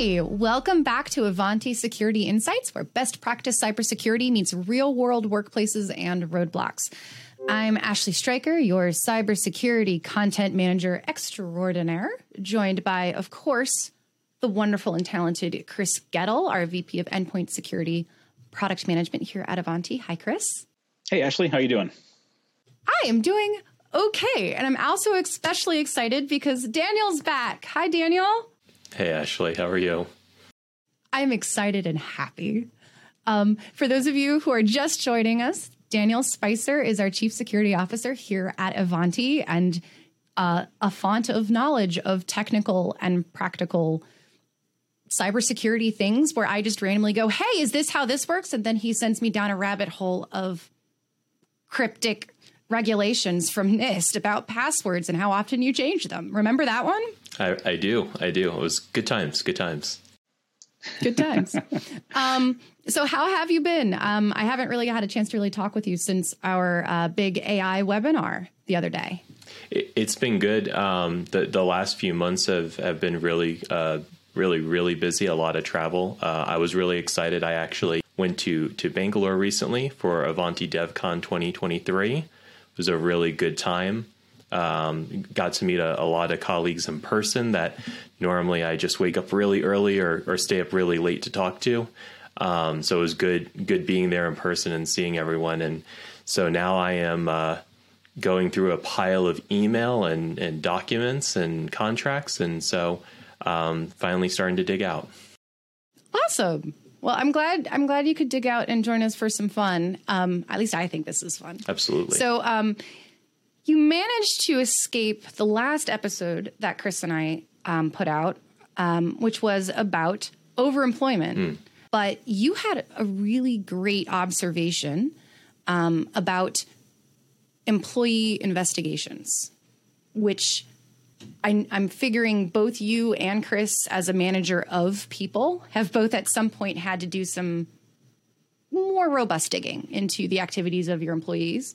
Hey, welcome back to Ivanti Security Insights, where best practice cybersecurity meets real world workplaces and roadblocks. I'm Ashley Stryker, your cybersecurity content manager extraordinaire, joined by, of course, the wonderful and talented Chris Goettl, our VP of Endpoint Security Product Management here at Ivanti. Hi, Chris. Hey, Ashley, how you doing? I am doing okay, and I'm also especially excited because Daniel's back. Hi, Daniel. Hey, Ashley, how are you? I'm excited and happy. Um, for those of you who are just joining us, Daniel Spicer is our Chief Security Officer here at Ivanti and uh, a font of knowledge of technical and practical cybersecurity things where I just randomly go, Hey, is this how this works? And then he sends me down a rabbit hole of cryptic regulations from NIST about passwords and how often you change them. Remember that one? I, I do. I do. It was good times. Good times. Good times. um, so, how have you been? Um, I haven't really had a chance to really talk with you since our uh, big AI webinar the other day. It, has been good. Um, the the last few months have have been really, uh, really, really busy. A lot of travel. Uh, I was really excited. I actually went to to Bangalore recently for Ivanti DevCon 2023. Was a really good time. Um, got to meet a, a, lot of colleagues in person that normally I just wake up really early or, or stay up really late to talk to. Um, so it was good, good being there in person and seeing everyone. And so now I am uh, going through a pile of email and, and documents and contracts, and so um, finally starting to dig out. Awesome. Well, I'm glad I'm glad you could dig out and join us for some fun. Um, at least I think this is fun. Absolutely. So, um, you managed to escape the last episode that Chris and I um, put out, um, which was about overemployment. Mm. But you had a really great observation um, about employee investigations, which I, I'm figuring both you and Chris, as a manager of people, have both at some point had to do some more robust digging into the activities of your employees.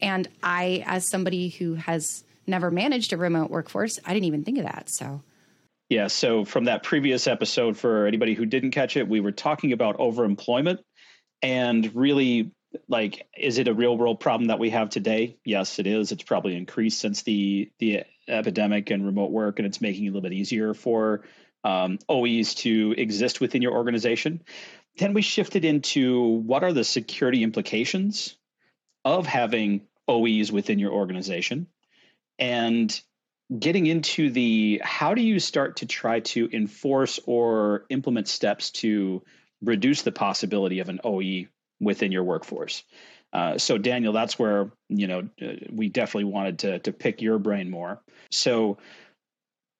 And I, as somebody who has never managed a remote workforce, I didn't even think of that. So, yeah. So, from that previous episode, for anybody who didn't catch it, we were talking about overemployment and really like is it a real world problem that we have today? Yes it is. It's probably increased since the the epidemic and remote work and it's making it a little bit easier for um, oes to exist within your organization. Then we shifted into what are the security implications of having OEs within your organization and getting into the how do you start to try to enforce or implement steps to reduce the possibility of an OE within your workforce. Uh, so Daniel, that's where you know uh, we definitely wanted to to pick your brain more. So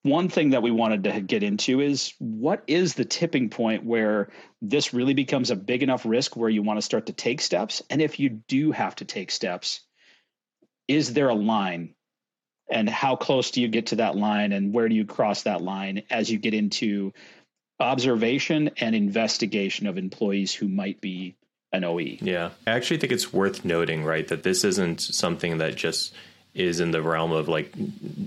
one thing that we wanted to get into is what is the tipping point where this really becomes a big enough risk where you want to start to take steps? And if you do have to take steps, is there a line? And how close do you get to that line? And where do you cross that line as you get into observation and investigation of employees who might be an OE? Yeah. I actually think it's worth noting, right, that this isn't something that just is in the realm of like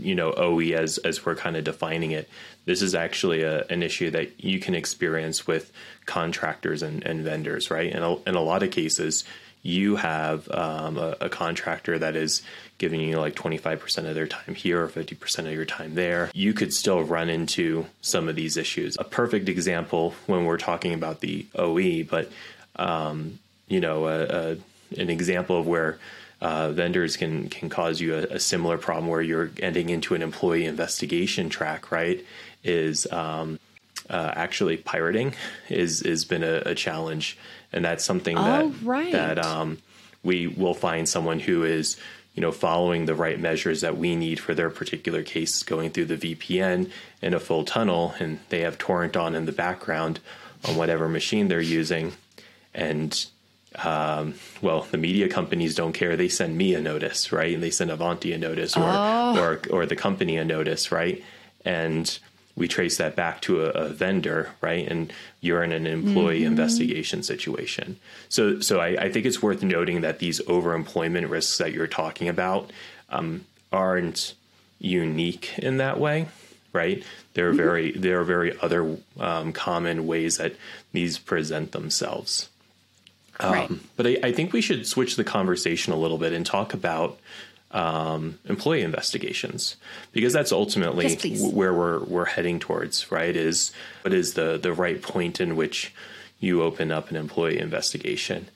you know OE as as we're kind of defining it. This is actually a, an issue that you can experience with contractors and, and vendors, right? In a, in a lot of cases, you have um, a, a, contractor that is giving you like 25% of their time here or 50% of your time there. You could still run into some of these issues. A perfect example when we're talking about the OE, but um, you know, a, a, an example of where uh, vendors can can cause you a, a, similar problem where you're ending into an employee investigation track, right? Is um, uh, actually pirating is has been a, a, challenge, and that's something that oh, right. that um, we will find someone who is you know following the right measures that we need for their particular case, going through the VPN in a full tunnel, and they have torrent on in the background on whatever machine they're using, and um, well, the media companies don't care. They send me a notice, right? And they send Ivanti a notice, or oh. or or the company a notice, right? And we trace that back to a, a vendor, right? And you're in an employee mm-hmm. investigation situation. So, so I, I, think it's worth noting that these overemployment risks that you're talking about um, aren't unique in that way, right? There are mm-hmm. very there are very other um, common ways that these present themselves. Um, right. But I, I, think we should switch the conversation a little bit and talk about um, employee investigations because that's ultimately yes, where we're we're heading towards. Right? Is what is the the right point in which you open up an employee investigation?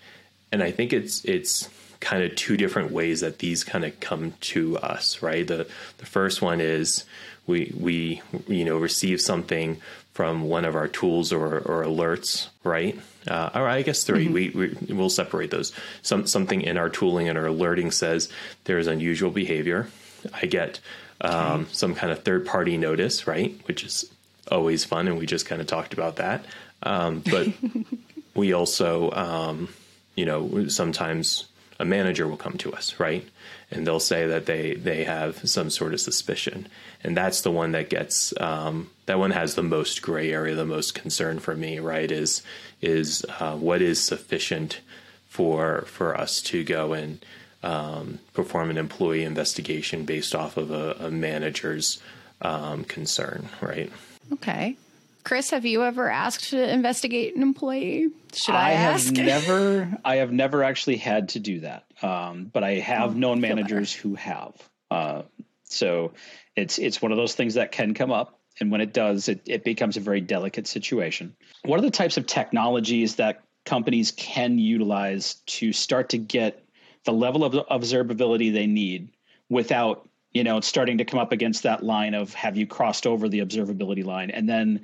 And I think it's it's kind of two different ways that these kind of come to us, right? The the first one is we we you know receive something from one of our tools or, or alerts, right? Uh, or I guess 3 mm-hmm. we, we will separate those. Some something in our tooling and our alerting says there is unusual behavior. I get um, okay. some kind of third party notice, right? Which is always fun, and we just kind of talked about that. Um, but we also, um, you know, sometimes a manager will come to us, right? And they'll say that they they have some sort of suspicion, and that's the one that gets um, that one has the most gray area, the most concern for me, right? Is is uh, what is sufficient for for us to go and um, perform an employee investigation based off of a, a manager's um, concern, right? Okay. Chris, have you ever asked to investigate an employee? Should I, I ask? have never. I have never actually had to do that, um, but I have oh, known managers better. who have. Uh, so it's it's one of those things that can come up, and when it does, it, it becomes a very delicate situation. What are the types of technologies that companies can utilize to start to get the level of observability they need without you know starting to come up against that line of have you crossed over the observability line and then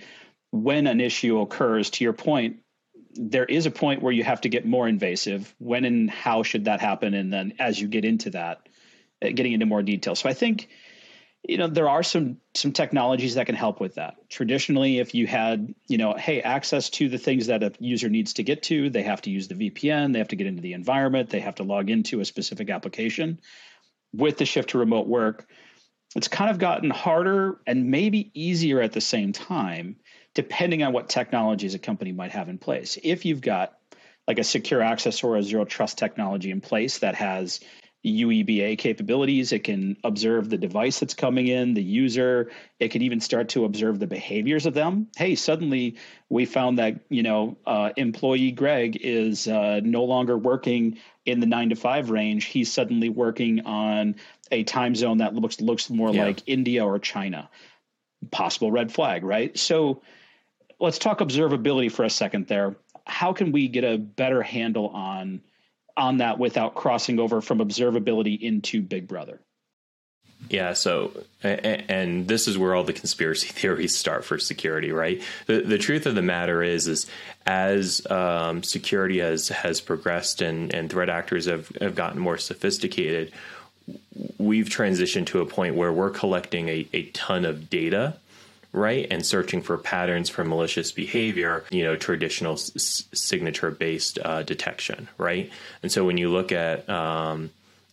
when an issue occurs, to your point, there is a point where you have to get more invasive. When and how should that happen? And then as you get into that, uh, getting into more detail. So I think you know there are some some technologies that can help with that traditionally if you had you know hey access to the things that a user needs to get to they have to use the vpn they have to get into the environment they have to log into a specific application with the shift to remote work it's kind of gotten harder and maybe easier at the same time depending on what technologies a company might have in place. If you've got like a secure access or a zero trust technology in place that has UEBA capabilities, it can observe the device that's coming in, the user. It can even start to observe the behaviors of them. Hey, suddenly we found that you know uh, employee Greg is uh, no longer working in the nine to five range. He's suddenly working on a time zone that looks looks more yeah. like India or China. Possible red flag, right? So let's talk observability for a second there. How can we get a better handle on on that without crossing over from observability into Big Brother? Yeah, so and this is where all the conspiracy theories start for security, right? The the truth of the matter is is as um, security has has progressed and and threat actors have have gotten more sophisticated, we've transitioned to a point where we're collecting a, a ton of data right? And searching for patterns for malicious behavior, you know, traditional s- signature based uh, detection, right? And so when you look at um,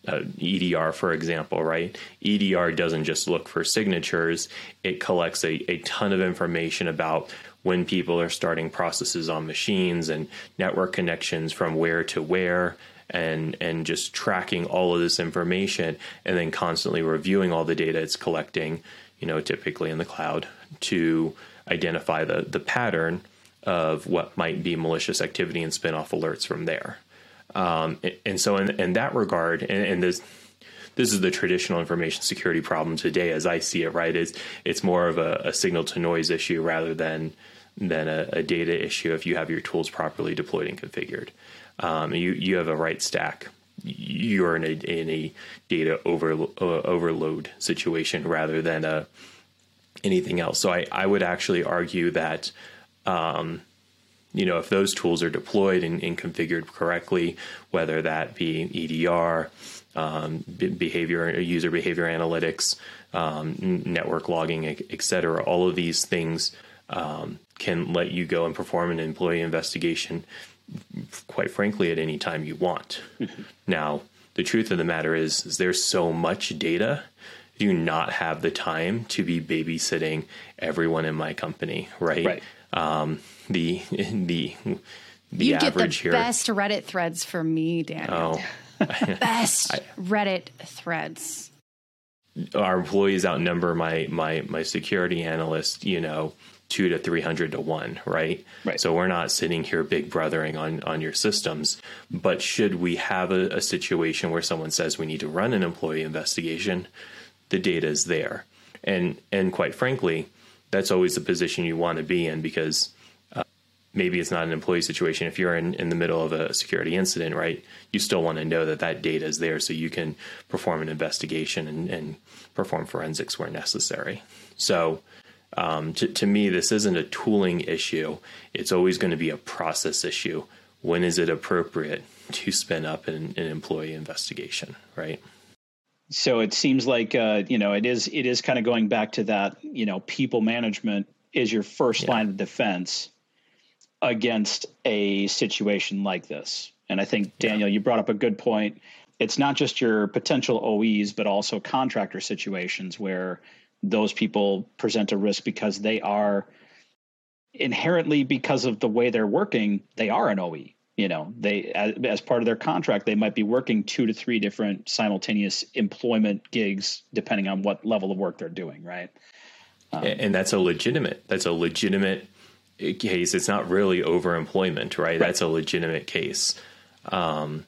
uh, EDR, for example, right? EDR doesn't just look for signatures, it collects a, a ton of information about when people are starting processes on machines and network connections from where to where and and just tracking all of this information and then constantly reviewing all the data it's collecting you know typically in the cloud to identify the the pattern of what might be malicious activity and spin off alerts from there. Um, and so, in, in that regard, and, and, this this is the traditional information security problem today, as I see it. Right, is it's more of a, a signal to noise issue rather than than a, a, data issue. If you have your tools properly deployed and configured, um, you you have a right stack. You're in a in a data over, uh, overload situation rather than a anything else. So I, I would actually argue that, um, you know, if those tools are deployed and, and configured correctly, whether that be EDR, um, behavior, user behavior analytics, um, network logging, et cetera, all of these things um, can let you go and perform an employee investigation, quite frankly, at any time you want. Mm-hmm. Now, the truth of the matter is, is there's so much data do not have the time to be babysitting everyone in my company, right? Right. Um, the the the you average get the here, best Reddit threads for me, Daniel. Oh. best I, Reddit threads. our employees outnumber my my my security analyst, you know, two to three hundred to one, right? Right. So we're not sitting here big brothering on on your systems. But should we have a, a situation where someone says we need to run an employee investigation, the data is there, and and quite frankly, that's always the position you want to be in because uh, maybe it's not an employee situation. If you're in, in the middle of a security incident, right, you still want to know that that data is there so you can perform an investigation and, and perform forensics where necessary. So, um, to, to me, this isn't a tooling issue. It's always going to be a process issue. When is it appropriate to spin up an, an employee investigation, right? So it seems like uh, you know it is it is kind of going back to that you know people management is your first yeah. line of defense against a situation like this. And I think, Daniel, yeah. you brought up a good point. It's not just your potential OEs, but also contractor situations where those people present a risk because they are inherently, because of the way they're working, they are an OE. You know, they as, as part of their contract, they might be working two to three different simultaneous employment gigs, depending on what level of work they're doing. Right. Um, and that's a legitimate. That's a legitimate case, it's not really overemployment, right? right. That's a legitimate case. Um,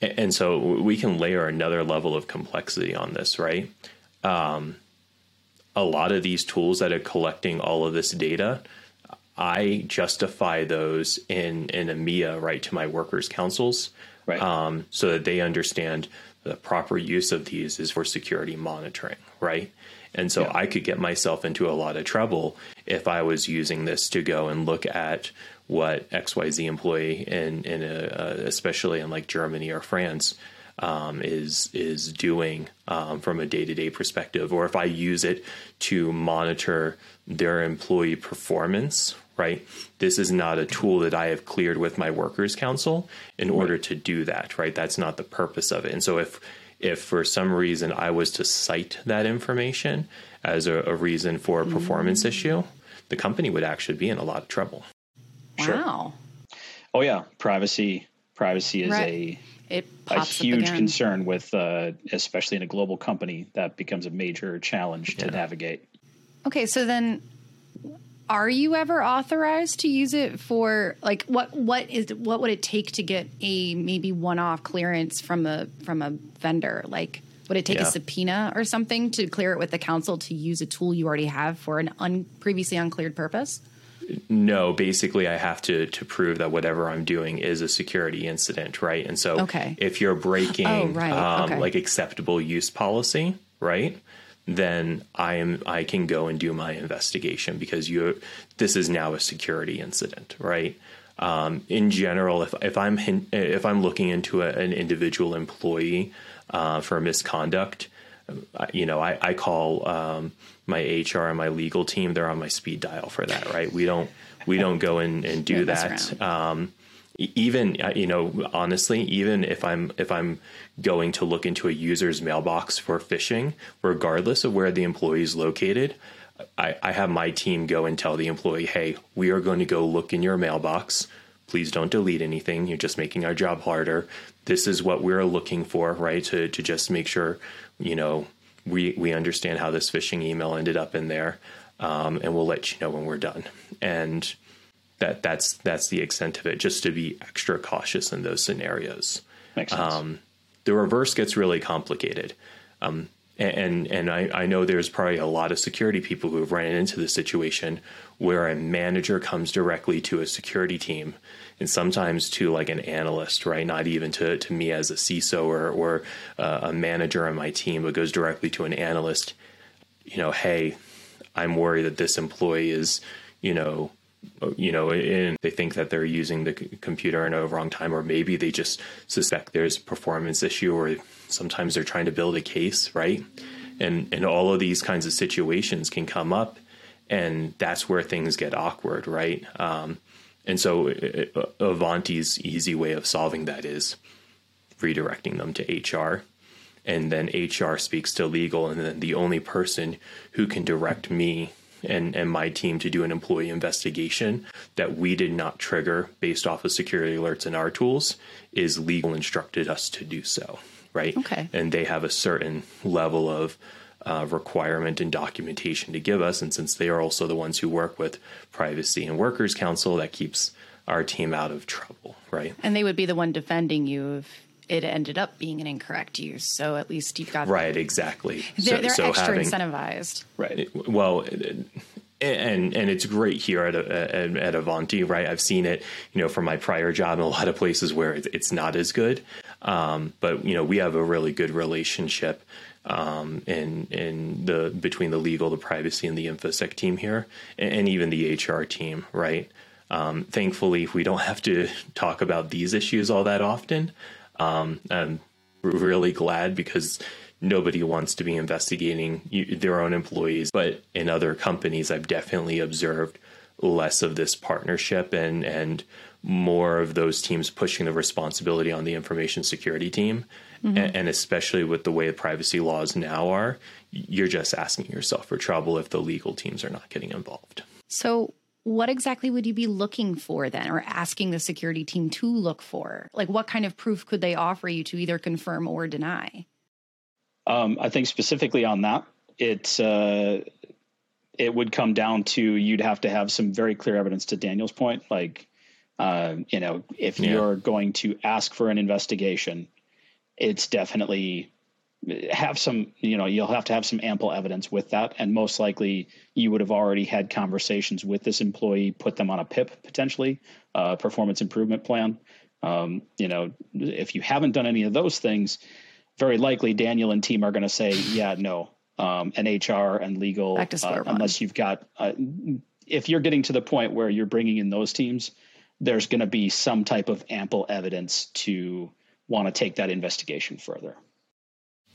and so we can layer another level of complexity on this, right? Um, a lot of these tools that are collecting all of this data, I justify those in in EMEA, right, to my workers' councils, right. um, so that they understand the proper use of these is for security monitoring, right? And so yeah. I could get myself into a lot of trouble if I was using this to go and look at what XYZ employee in, in a, uh, especially in like Germany or France um, is is doing um, from a day to day perspective, or if I use it to monitor their employee performance. Right, this is not a tool that I have cleared with my workers' council in order to do that. Right, that's not the purpose of it. And so if if for some reason I was to cite that information as a, a reason for a performance mm-hmm. issue, the company would actually be in a lot of trouble. Wow. Sure. Oh yeah, privacy. Privacy is right. a it a huge concern with, uh, especially in a global company, that becomes a major challenge yeah. to navigate. Okay, so then are you ever authorized to use it for like what what is what would it take to get a maybe one off clearance from a from a vendor like would it take yeah. a subpoena or something to clear it with the council to use a tool you already have for an un, previously uncleared purpose no basically i have to to prove that whatever i'm doing is a security incident right and so okay. if you're breaking oh, right. um, okay. like acceptable use policy right then I am I can go and do my investigation because you this is now a security incident, right? Um, in general, if if I'm if I'm looking into a, an individual employee uh, for misconduct, you know, I, I call um, my HR and my legal team. They're on my speed dial for that, right? We don't we don't go in and do that. Um, even uh, you know honestly even if i'm if i'm going to look into a user's mailbox for phishing regardless of where the employee is located I, I have my team go and tell the employee hey we are going to go look in your mailbox please don't delete anything you're just making our job harder this is what we're looking for right to, to just make sure you know we we understand how this phishing email ended up in there um, and we'll let you know when we're done and that that's that's the extent of it. Just to be extra cautious in those scenarios. Makes sense. Um, the reverse gets really complicated. Um, and and I, I, know there's probably a lot of security people who have ran into the situation where a manager comes directly to a security team and sometimes to like an analyst, right? Not even to, to me as a CISO or, or uh, a manager on my team, but goes directly to an analyst. You know, hey, I'm worried that this employee is, you know, you know, and they think that they're using the computer in a wrong time, or maybe they just suspect there's performance issue, or sometimes they're trying to build a case, right? And and all of these kinds of situations can come up, and that's where things get awkward, right? Um, and so uh, Ivanti's easy way of solving that is redirecting them to HR. And then HR speaks to legal, and then the only person who can direct me and, and my team to do an employee investigation that we did not trigger based off of security alerts in our tools is legal instructed us to do so. Right. Okay. And they have a certain level of uh, requirement and documentation to give us. And since they are also the ones who work with Privacy and Workers Council, that keeps our team out of trouble, right? And they would be the one defending you if it ended up being an incorrect use. So at least you've got right, exactly. They're, so, they're so extra having, incentivized. Right. Well, and and it's great here at at, at Ivanti, right? I've seen it, you know, from my prior job in a lot of places where it's not as good. Um, but you know, we have a really good relationship um, in in the between the legal, the privacy, and the infosec team here, and, and even the HR team, right? Um, thankfully, we don't have to talk about these issues all that often. Um, I'm really glad because nobody wants to be investigating their own employees. But in other companies, I've definitely observed less of this partnership and and more of those teams pushing the responsibility on the information security team. Mm-hmm. And, and especially with the way the privacy laws now are, you're just asking yourself for trouble if the legal teams are not getting involved. So what exactly would you be looking for then or asking the security team to look for like what kind of proof could they offer you to either confirm or deny um, i think specifically on that it's uh, it would come down to you'd have to have some very clear evidence to daniel's point like uh, you know if yeah. you're going to ask for an investigation it's definitely have some you know you'll have to have some ample evidence with that. And most likely you would have already had conversations with this employee put them on a pip potentially uh, performance improvement plan. Um, you know if you haven't done any of those things very likely daniel and team are going to say yeah no um, and hr and legal uh, unless you've got uh, if you're getting to the point where you're bringing in those teams there's going to be some type of ample evidence to want to take that investigation further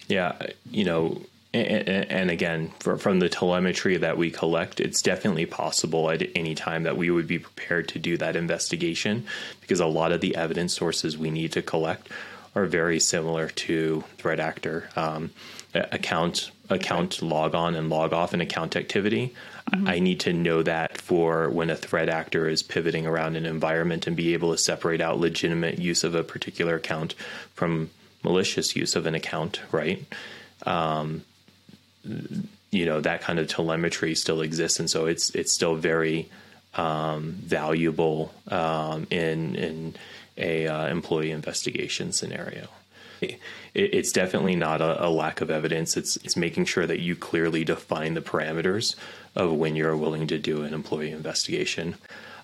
yeah, you know, and, again, from the telemetry that we collect, it's definitely possible at any time that we would be prepared to do that investigation because a lot of the evidence sources we need to collect are very similar to threat actor um, account account log on and log off and account activity. Mm-hmm. I need to know that for when a threat actor is pivoting around an environment and be able to separate out legitimate use of a particular account from malicious use of an account, right? Um, you know that kind of telemetry still exists, and so it's it's still very um, valuable um, in in a uh, employee investigation scenario. It, it's definitely not a, a, lack of evidence. It's it's making sure that you clearly define the parameters of when you're willing to do an employee investigation.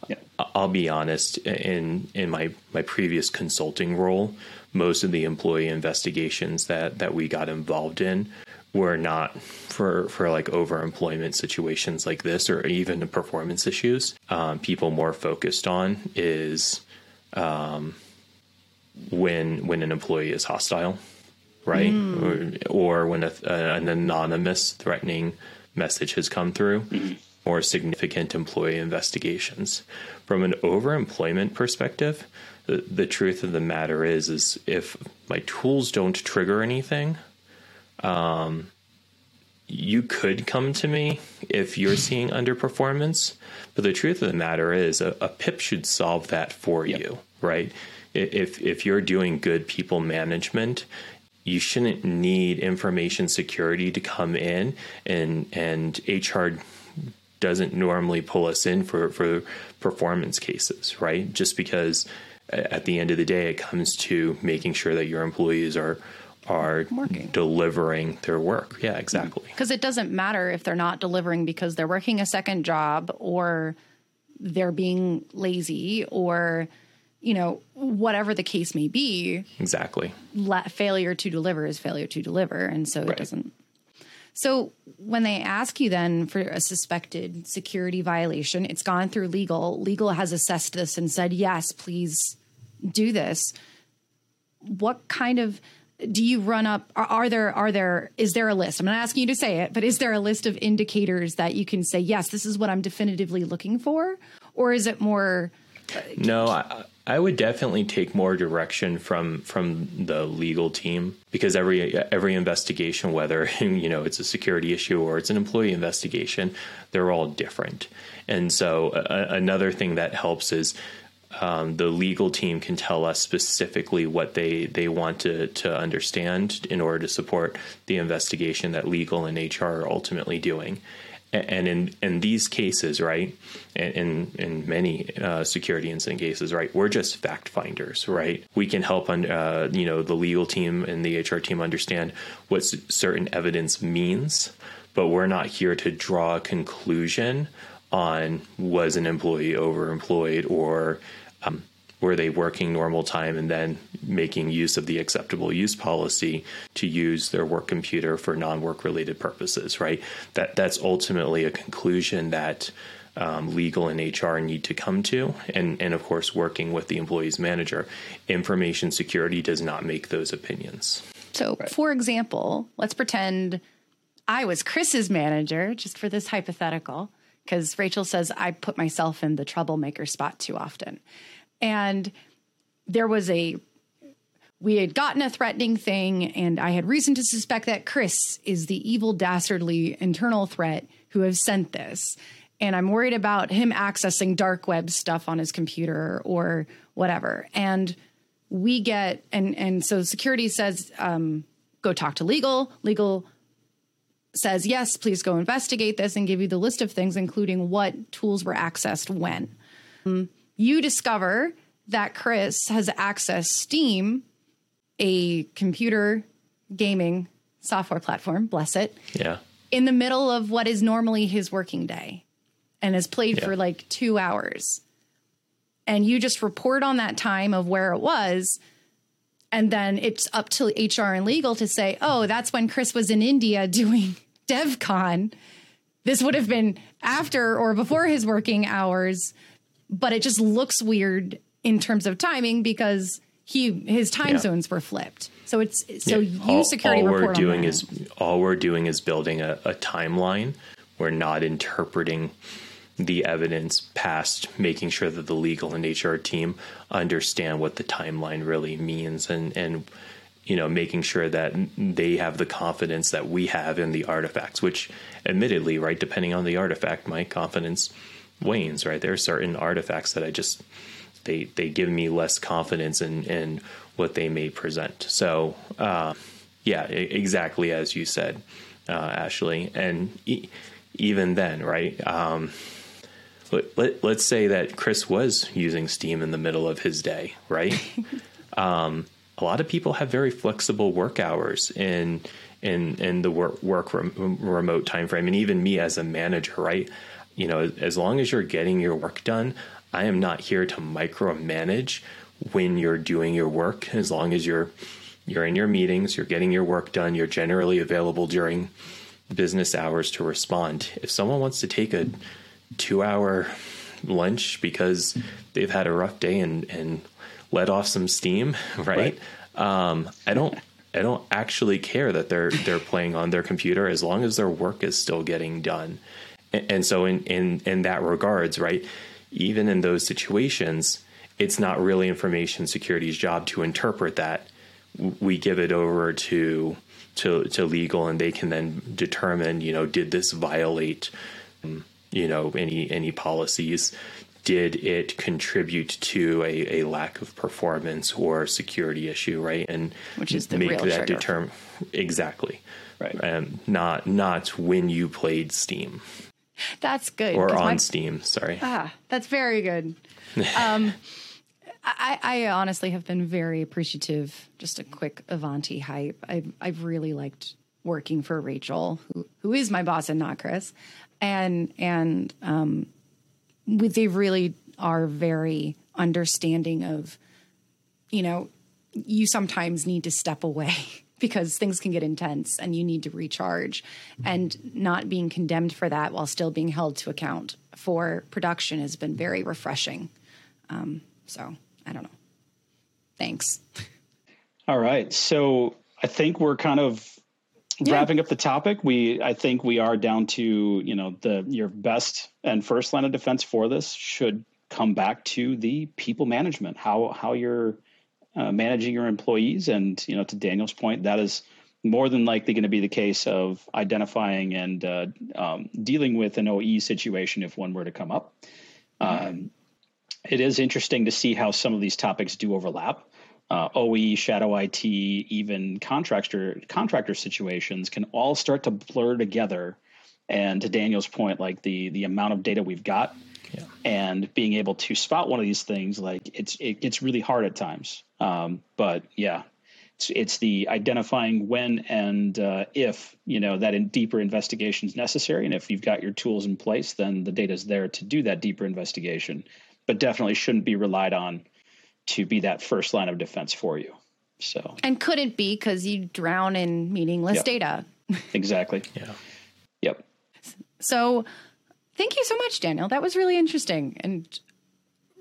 Yeah. I'll be honest. In in my my previous consulting role, most of the employee investigations that that we got involved in were not for for like overemployment situations like this or even performance issues. Um, people more focused on is um, when when an employee is hostile, right, mm. or, or, when a, an anonymous threatening message has come through. Mm-hmm. More significant employee investigations. From an overemployment perspective, the, the truth of the matter is is if my tools don't trigger anything um, you could come to me if you're seeing underperformance but the truth of the matter is a, a pip should solve that for yep. you right if if you're doing good people management you shouldn't need information security to come in and and HR doesn't normally pull us in for for performance cases right just because at the end of the day, it comes to making sure that your employees are are working. delivering their work. Yeah, exactly. Because it doesn't matter if they're not delivering because they're working a second job or they're being lazy or you know whatever the case may be. Exactly. La- failure to deliver is failure to deliver, and so right. it doesn't. So when they ask you then for a suspected security violation, it's gone through legal. Legal has assessed this and said, yes, please do this. What kind of do you run up are, are, there are there is there a list i'm not asking you to say it but is there a list of indicators that you can say yes this is what i'm definitively looking for or is it more uh, no I, I would definitely take more direction from from the legal team because every every investigation, whether you know it's a security issue or it's an employee investigation, they're all different. And so another thing that helps is um, the legal team can tell us specifically what they, they want to, to understand in order to support the investigation that legal and HR are ultimately doing. And in, in these cases, right, in in many uh, security incident cases, right, we're just fact finders, right. We can help, on, uh, you know, the legal team and the HR team understand what certain evidence means, but we're not here to draw a conclusion on was an employee overemployed or um, were they working normal time and then making use of the acceptable use policy to use their work computer for non-work related purposes right that that's ultimately a conclusion that um, legal and HR need to come to, and and of course working with the employee's manager. Information security does not make those opinions. So, right. for example, let's pretend I was Chris's manager, just for this hypothetical, because Rachel says I put myself in the troublemaker spot too often. And there was a, we had gotten a threatening thing, and I had reason to suspect that Chris is the evil, dastardly internal threat who has sent this. And I'm worried about him accessing dark web stuff on his computer or whatever. And we get, and, and so security says, um, go talk to legal. Legal says, yes, please go investigate this and give you the list of things, including what tools were accessed when. Um, you discover that Chris has accessed Steam, a computer gaming software platform, bless it. Yeah. In the middle of what is normally his working day and has played yeah. for like two hours. And you just report on that time of where it was and then it's up to HR and legal to say, oh, that's when Chris was in India doing DevCon. This would have been after or before his working hours, but it just looks weird in terms of timing because he his time yeah. zones were flipped. So it's so yeah. you security all, all we're doing is all we're doing is building a, a timeline. We're not interpreting the evidence past making sure that the legal and HR team understand what the timeline really means and and you know making sure that they have the confidence that we have in the artifacts which admittedly right depending on the artifact my confidence wanes right there are certain artifacts that I just they they give me less confidence in in what they may present so uh, yeah exactly as you said uh, Ashley and e- even then right um, let, let, us say that Chris was using Steam in the middle of his day, right? um, a lot of people have very flexible work hours in in in the work work rem- remote time frame, and even me as a manager, right? You know, as long as you're getting your work done, I am not here to micromanage when you're doing your work. As long as you're you're in your meetings, you're getting your work done, you're generally available during business hours to respond. If someone wants to take a two hour lunch because they've had a rough day and, and let off some steam, right? right. Um, I don't I don't actually care that they're they're playing on their computer as long as their work is still getting done. And, and so in, in in that regards, right, even in those situations, it's not really information security's job to interpret that. We give it over to to to legal and they can then determine, you know, did this violate you know any any policies? Did it contribute to a, a lack of performance or security issue right? And which is the make real that determine exactly. Right. Um, not not when you played steam that's good or on my, steam sorry ah that's very good um I, I honestly have been very appreciative. Just a quick Ivanti hype. I've, I've really liked working for Rachel, who, who is my boss and not Chris and and um, they really are very understanding of, you know, you sometimes need to step away because things can get intense and you need to recharge, and not being condemned for that while still being held to account for production has been very refreshing. Um, so I don't know. Thanks. All right, so I think we're kind of yeah. wrapping up the topic, we I think we are down to you know the your best and first line of defense for this should come back to the people management how how you're uh, managing your employees and you know to Daniel's point that is more than likely going to be the case of identifying and uh, um, dealing with an OE situation if one were to come up. Um, it is interesting to see how some of these topics do overlap. Uh, OE, shadow IT, even contractor contractor situations can all start to blur together. And to Daniel's point, like the the amount of data we've got, yeah. and being able to spot one of these things, like it's it gets really hard at times. Um, but yeah, it's, it's the identifying when and uh, if you know that in deeper investigation is necessary, and if you've got your tools in place, then the data is there to do that deeper investigation. But definitely shouldn't be relied on to be that first line of defense for you. So and couldn't be because you drown in meaningless yep. data. exactly. Yeah. Yep. So, thank you so much, Daniel. That was really interesting and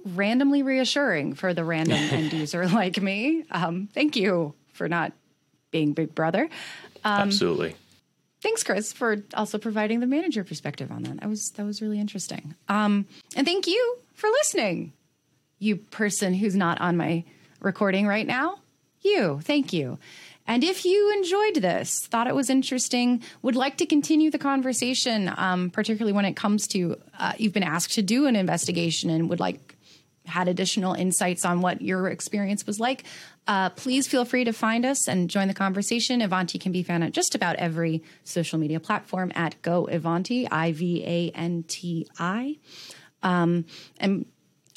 randomly reassuring for the random end user like me. Um, thank you for not being Big Brother. Um, Absolutely. Thanks, Chris, for also providing the manager perspective on that. That was that was really interesting. Um, and thank you for listening, you person who's not on my recording right now. You, thank you. And if you enjoyed this, thought it was interesting, would like to continue the conversation, um, particularly when it comes to uh, you've been asked to do an investigation and would like had additional insights on what your experience was like, uh, please feel free to find us and join the conversation. Ivanti can be found at just about every social media platform at Go Ivanti, I V A N T I. Um, and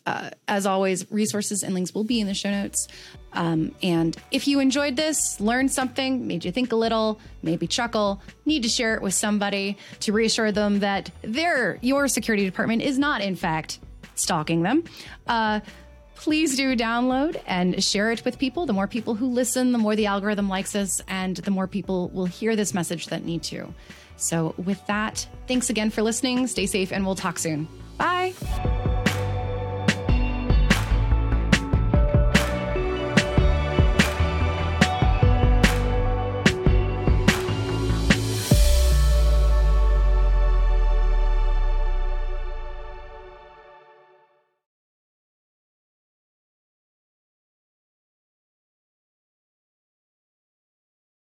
uh, as always, resources and links will be in the show notes. Um, and if you enjoyed this, learned something, made you think a little, maybe chuckle, need to share it with somebody to reassure them that their your security department is not, in fact, stalking them. Uh, please do download and share it with people. The more people who listen, the more the algorithm likes us, and the more people will hear this message that need to. So, with that, thanks again for listening. Stay safe, and we'll talk soon. Bye.